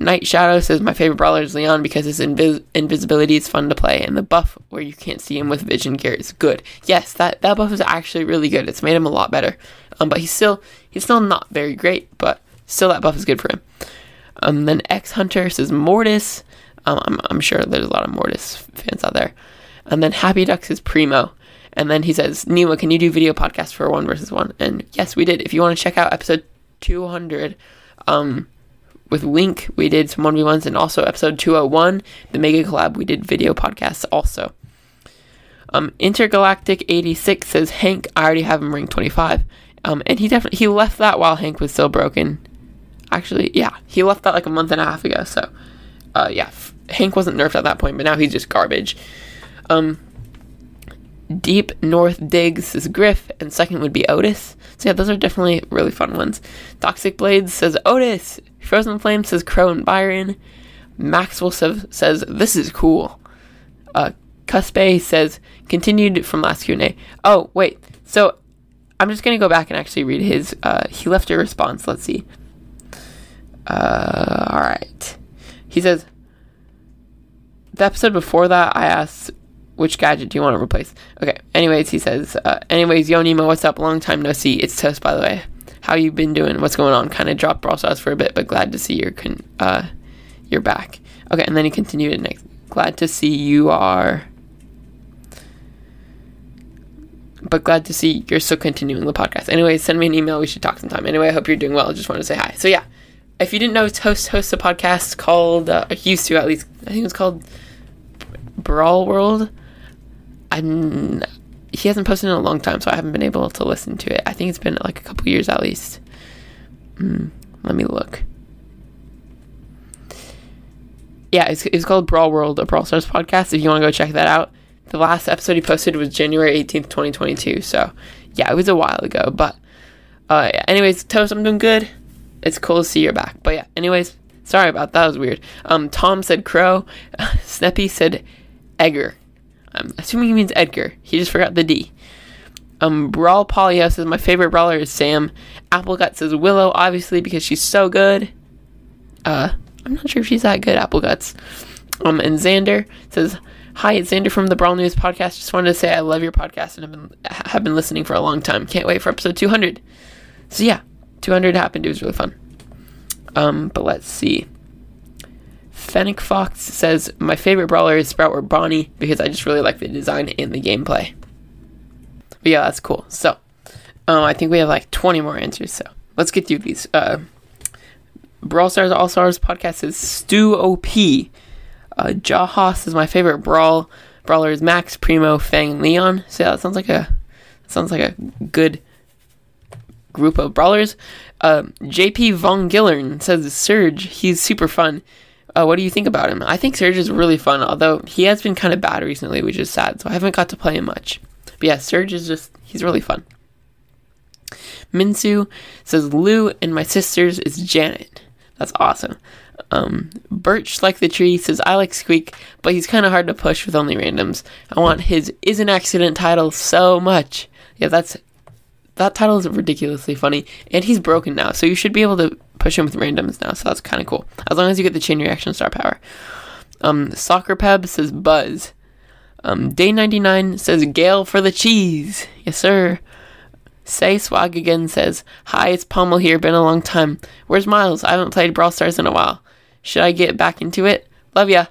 Night Shadow says my favorite brawler is Leon because his invis- invisibility is fun to play, and the buff where you can't see him with vision gear is good. Yes, that, that buff is actually really good. It's made him a lot better. Um, but he's still he's still not very great, but still that buff is good for him. Um, then X Hunter says Mortis. Um, I'm, I'm sure there's a lot of Mortis fans out there. And then Happy Ducks is Primo. And then he says, Nemo, can you do video podcast for one versus one? And yes, we did. If you want to check out episode 200, um, with Link, we did some 1v1s, and also episode 201, the Mega Collab, we did video podcasts also. Um, Intergalactic 86 says, Hank, I already have him ring 25. Um, and he definitely, he left that while Hank was still broken. Actually, yeah, he left that like a month and a half ago, so, uh, yeah, Hank wasn't nerfed at that point, but now he's just garbage. Um, Deep North Digs is Griff, and second would be Otis. So yeah, those are definitely really fun ones. Toxic Blades says Otis. Frozen Flame says Crow and Byron. Maxwell says, says this is cool. Uh, Cuspe says continued from last Q&A. Oh, wait. So I'm just to go back and actually read his. Uh, he left a response. Let's see. Uh, all right. He says, the episode before that, I asked which gadget do you want to replace? Okay. Anyways, he says. Uh, anyways, Nemo, what's up? Long time no see. It's Toast, by the way. How you've been doing? What's going on? Kind of dropped Brawl Stars for a bit, but glad to see you're con- uh, you're back. Okay, and then he continued next. Glad to see you are. But glad to see you're still continuing the podcast. Anyway, send me an email. We should talk sometime. Anyway, I hope you're doing well. I just wanted to say hi. So yeah, if you didn't know, Toast hosts a podcast called, uh, used to at least, I think it was called Brawl World. I'm he hasn't posted in a long time, so I haven't been able to listen to it. I think it's been like a couple years at least. Mm, let me look. Yeah, it's, it's called Brawl World, a Brawl Stars podcast. If you want to go check that out, the last episode he posted was January eighteenth, twenty twenty two. So yeah, it was a while ago. But uh, yeah. anyways, Toast, I'm doing good. It's cool to see you're back. But yeah, anyways, sorry about that. that was weird. Um, Tom said Crow. Sneppy said Egger. I'm assuming he means Edgar. He just forgot the D. Um, Brawl Polio says my favorite brawler is Sam. Applegut says Willow, obviously because she's so good. Uh, I'm not sure if she's that good, Appleguts. Um, and Xander says, "Hi, it's Xander from the Brawl News podcast. Just wanted to say I love your podcast and have been have been listening for a long time. Can't wait for episode 200." So yeah, 200 happened. It was really fun. Um, but let's see. Fennec Fox says, My favorite brawler is Sprout or Bonnie because I just really like the design and the gameplay. But yeah, that's cool. So, um, I think we have like 20 more answers. So, let's get through these. Uh, Brawl Stars All Stars podcast is Stu OP. Uh, Jahas is my favorite brawl. Brawler is Max, Primo, Fang, Leon. So yeah, that sounds like a sounds like a good group of brawlers. Uh, JP Von Gillern says Surge. He's super fun. Uh, what do you think about him? I think Surge is really fun, although he has been kind of bad recently, which is sad. So I haven't got to play him much. But yeah, Surge is just he's really fun. Minsu says Lou and my sisters is Janet. That's awesome. Um, Birch like the tree says I like Squeak, but he's kind of hard to push with only randoms. I want his is an accident title so much. Yeah, that's that title is ridiculously funny, and he's broken now, so you should be able to push him with randoms now. So that's kind of cool, as long as you get the chain reaction star power. Um, Soccer Peb says Buzz. Um, Day ninety nine says Gale for the cheese. Yes, sir. Say Swag again says, Hi, it's Pommel here. Been a long time. Where's Miles? I haven't played Brawl Stars in a while. Should I get back into it? Love ya.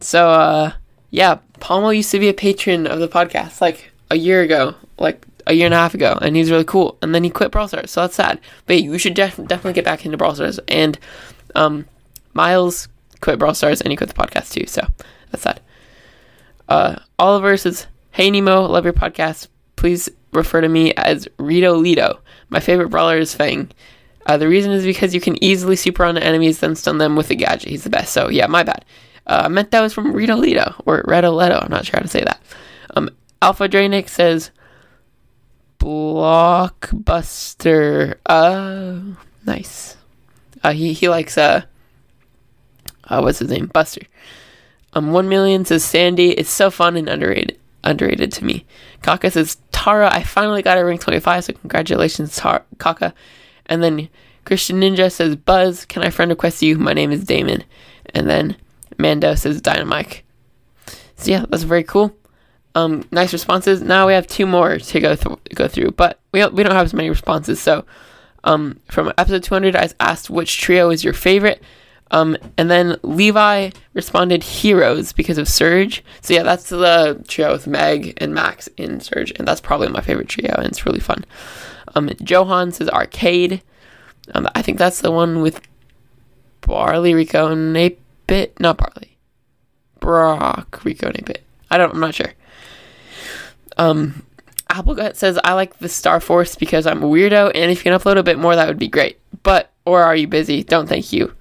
So, uh, yeah, Pommel used to be a patron of the podcast like a year ago, like a year and a half ago, and he's really cool. And then he quit Brawl Stars, so that's sad. But you should def- definitely get back into Brawl Stars. And um, Miles quit Brawl Stars and he quit the podcast too, so that's sad. Uh, Oliver says, Hey Nemo, love your podcast. Please refer to me as Rito Lido. My favorite brawler is Fang. Uh, the reason is because you can easily super on enemies, then stun them with a gadget. He's the best. So yeah, my bad. Uh, I meant that was from Rito Leto or Redo Leto. I'm not sure how to say that. Um, Alpha Dranic says Blockbuster. Uh, nice. Uh, he he likes uh, uh, what's his name? Buster. Um, one million says Sandy. It's so fun and underrated. Underrated to me. Kaka says Tara. I finally got a rank 25, so congratulations, Tar- Kaka. And then Christian Ninja says Buzz. Can I friend request you? My name is Damon. And then Mando says Dynamite. So yeah, that's very cool. Um, nice responses. Now we have two more to go th- go through, but we don't, we don't have as many responses. So, um, from episode 200, I asked which trio is your favorite. Um, and then Levi responded Heroes because of Surge. So yeah, that's the trio with Meg and Max in Surge, and that's probably my favorite trio, and it's really fun. Um, Johan says Arcade. Um, I think that's the one with Barley, Rico, and 8-Bit. Not Barley. Brock, Rico, and 8-Bit. I don't. I'm not sure. Um, Applegut says I like the Star Force because I'm a weirdo, and if you can upload a bit more, that would be great. But or are you busy? Don't thank you.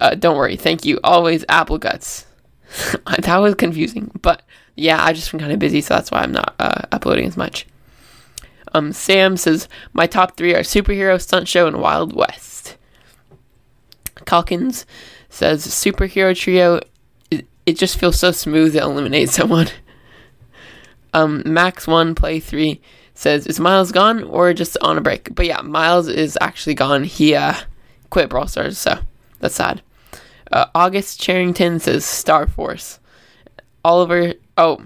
Uh, don't worry. Thank you. Always apple guts. that was confusing, but yeah, I've just been kind of busy, so that's why I'm not uh, uploading as much. Um, Sam says my top three are superhero, stunt show, and Wild West. Calkins says superhero trio. It, it just feels so smooth to eliminate someone. Um, Max one play three says is Miles gone or just on a break? But yeah, Miles is actually gone. He uh, quit Brawl Stars, so that's sad. Uh, August Charrington says Star Force. Oliver, oh,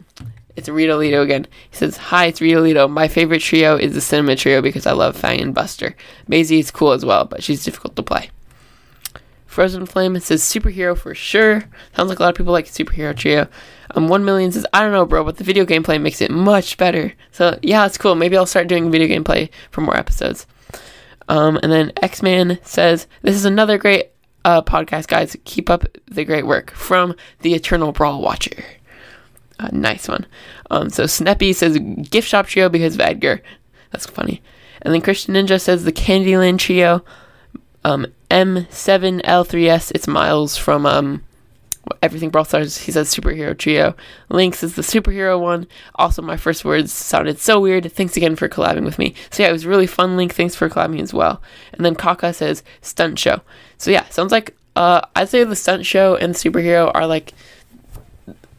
it's Rito Leto again. He says, Hi, it's Rito Leto. My favorite trio is the Cinema Trio because I love Fang and Buster. Maisie is cool as well, but she's difficult to play. Frozen Flame says superhero for sure. Sounds like a lot of people like superhero trio. Um, One Million says, I don't know, bro, but the video gameplay makes it much better. So yeah, it's cool. Maybe I'll start doing video gameplay for more episodes. Um, and then X Man says, This is another great uh, podcast, guys. Keep up the great work from the Eternal Brawl Watcher. Uh, nice one. Um, so Sneppy says gift shop trio because of Edgar. That's funny. And then Christian Ninja says the Candyland trio. Um, M7L3S. It's Miles from um, Everything Brawl Stars. He says superhero trio. Lynx is the superhero one. Also, my first words sounded so weird. Thanks again for collabing with me. So yeah, it was really fun. Link, thanks for collabing as well. And then Kaka says stunt show. So yeah, sounds like uh, I'd say the stunt show and superhero are like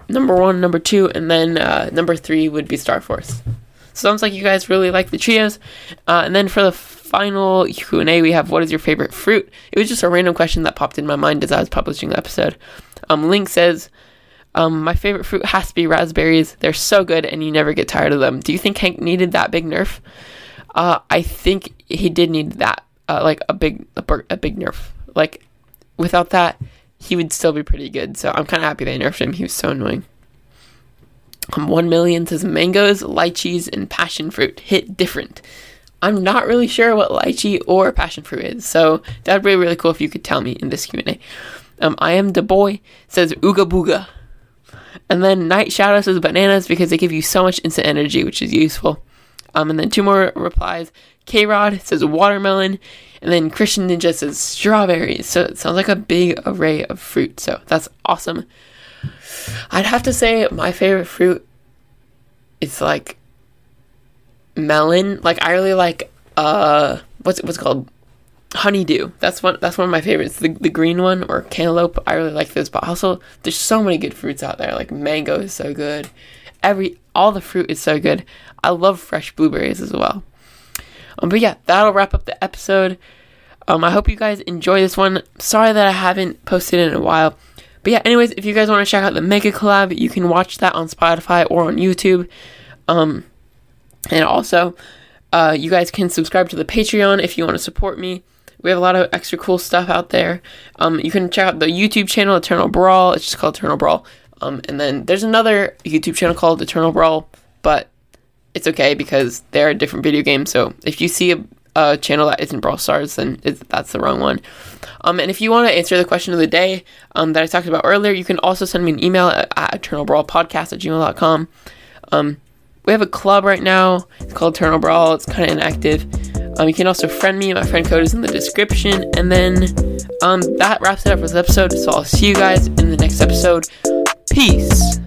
number one, number two, and then uh, number three would be Star Force. So sounds like you guys really like the trios. Uh, and then for the final Q&A, we have what is your favorite fruit? It was just a random question that popped in my mind as I was publishing the episode. Um, Link says, um, my favorite fruit has to be raspberries. They're so good and you never get tired of them. Do you think Hank needed that big nerf? Uh, I think he did need that, uh, like a big, a, a big nerf. Like, without that, he would still be pretty good. So I'm kind of happy they nerfed him. He was so annoying. Um, 1 million says mangoes, lychees, and passion fruit hit different. I'm not really sure what lychee or passion fruit is, so that'd be really cool if you could tell me in this Q&A. Um, I am the boy says ooga booga. And then Night Shadow says bananas because they give you so much instant energy, which is useful. Um, and then two more replies. K Rod says watermelon, and then Christian Ninja says strawberries. So it sounds like a big array of fruit. So that's awesome. I'd have to say my favorite fruit is like melon. Like I really like uh what's it what's called honeydew. That's one that's one of my favorites. The the green one or cantaloupe. I really like those. But also there's so many good fruits out there. Like mango is so good. Every all the fruit is so good. I love fresh blueberries as well. Um, but yeah, that'll wrap up the episode. Um, I hope you guys enjoy this one. Sorry that I haven't posted in a while. But yeah, anyways, if you guys want to check out the Mega Collab, you can watch that on Spotify or on YouTube. Um, and also, uh, you guys can subscribe to the Patreon if you want to support me. We have a lot of extra cool stuff out there. Um, you can check out the YouTube channel Eternal Brawl. It's just called Eternal Brawl. Um, and then there's another YouTube channel called Eternal Brawl, but it's okay because they're a different video games. So if you see a, a channel that isn't Brawl Stars, then that's the wrong one. Um, and if you want to answer the question of the day um, that I talked about earlier, you can also send me an email at, at eternalbrawlpodcast at gmail.com. Um, we have a club right now. It's called Eternal Brawl. It's kind of inactive. Um, you can also friend me. My friend code is in the description. And then um, that wraps it up for this episode. So I'll see you guys in the next episode. Peace.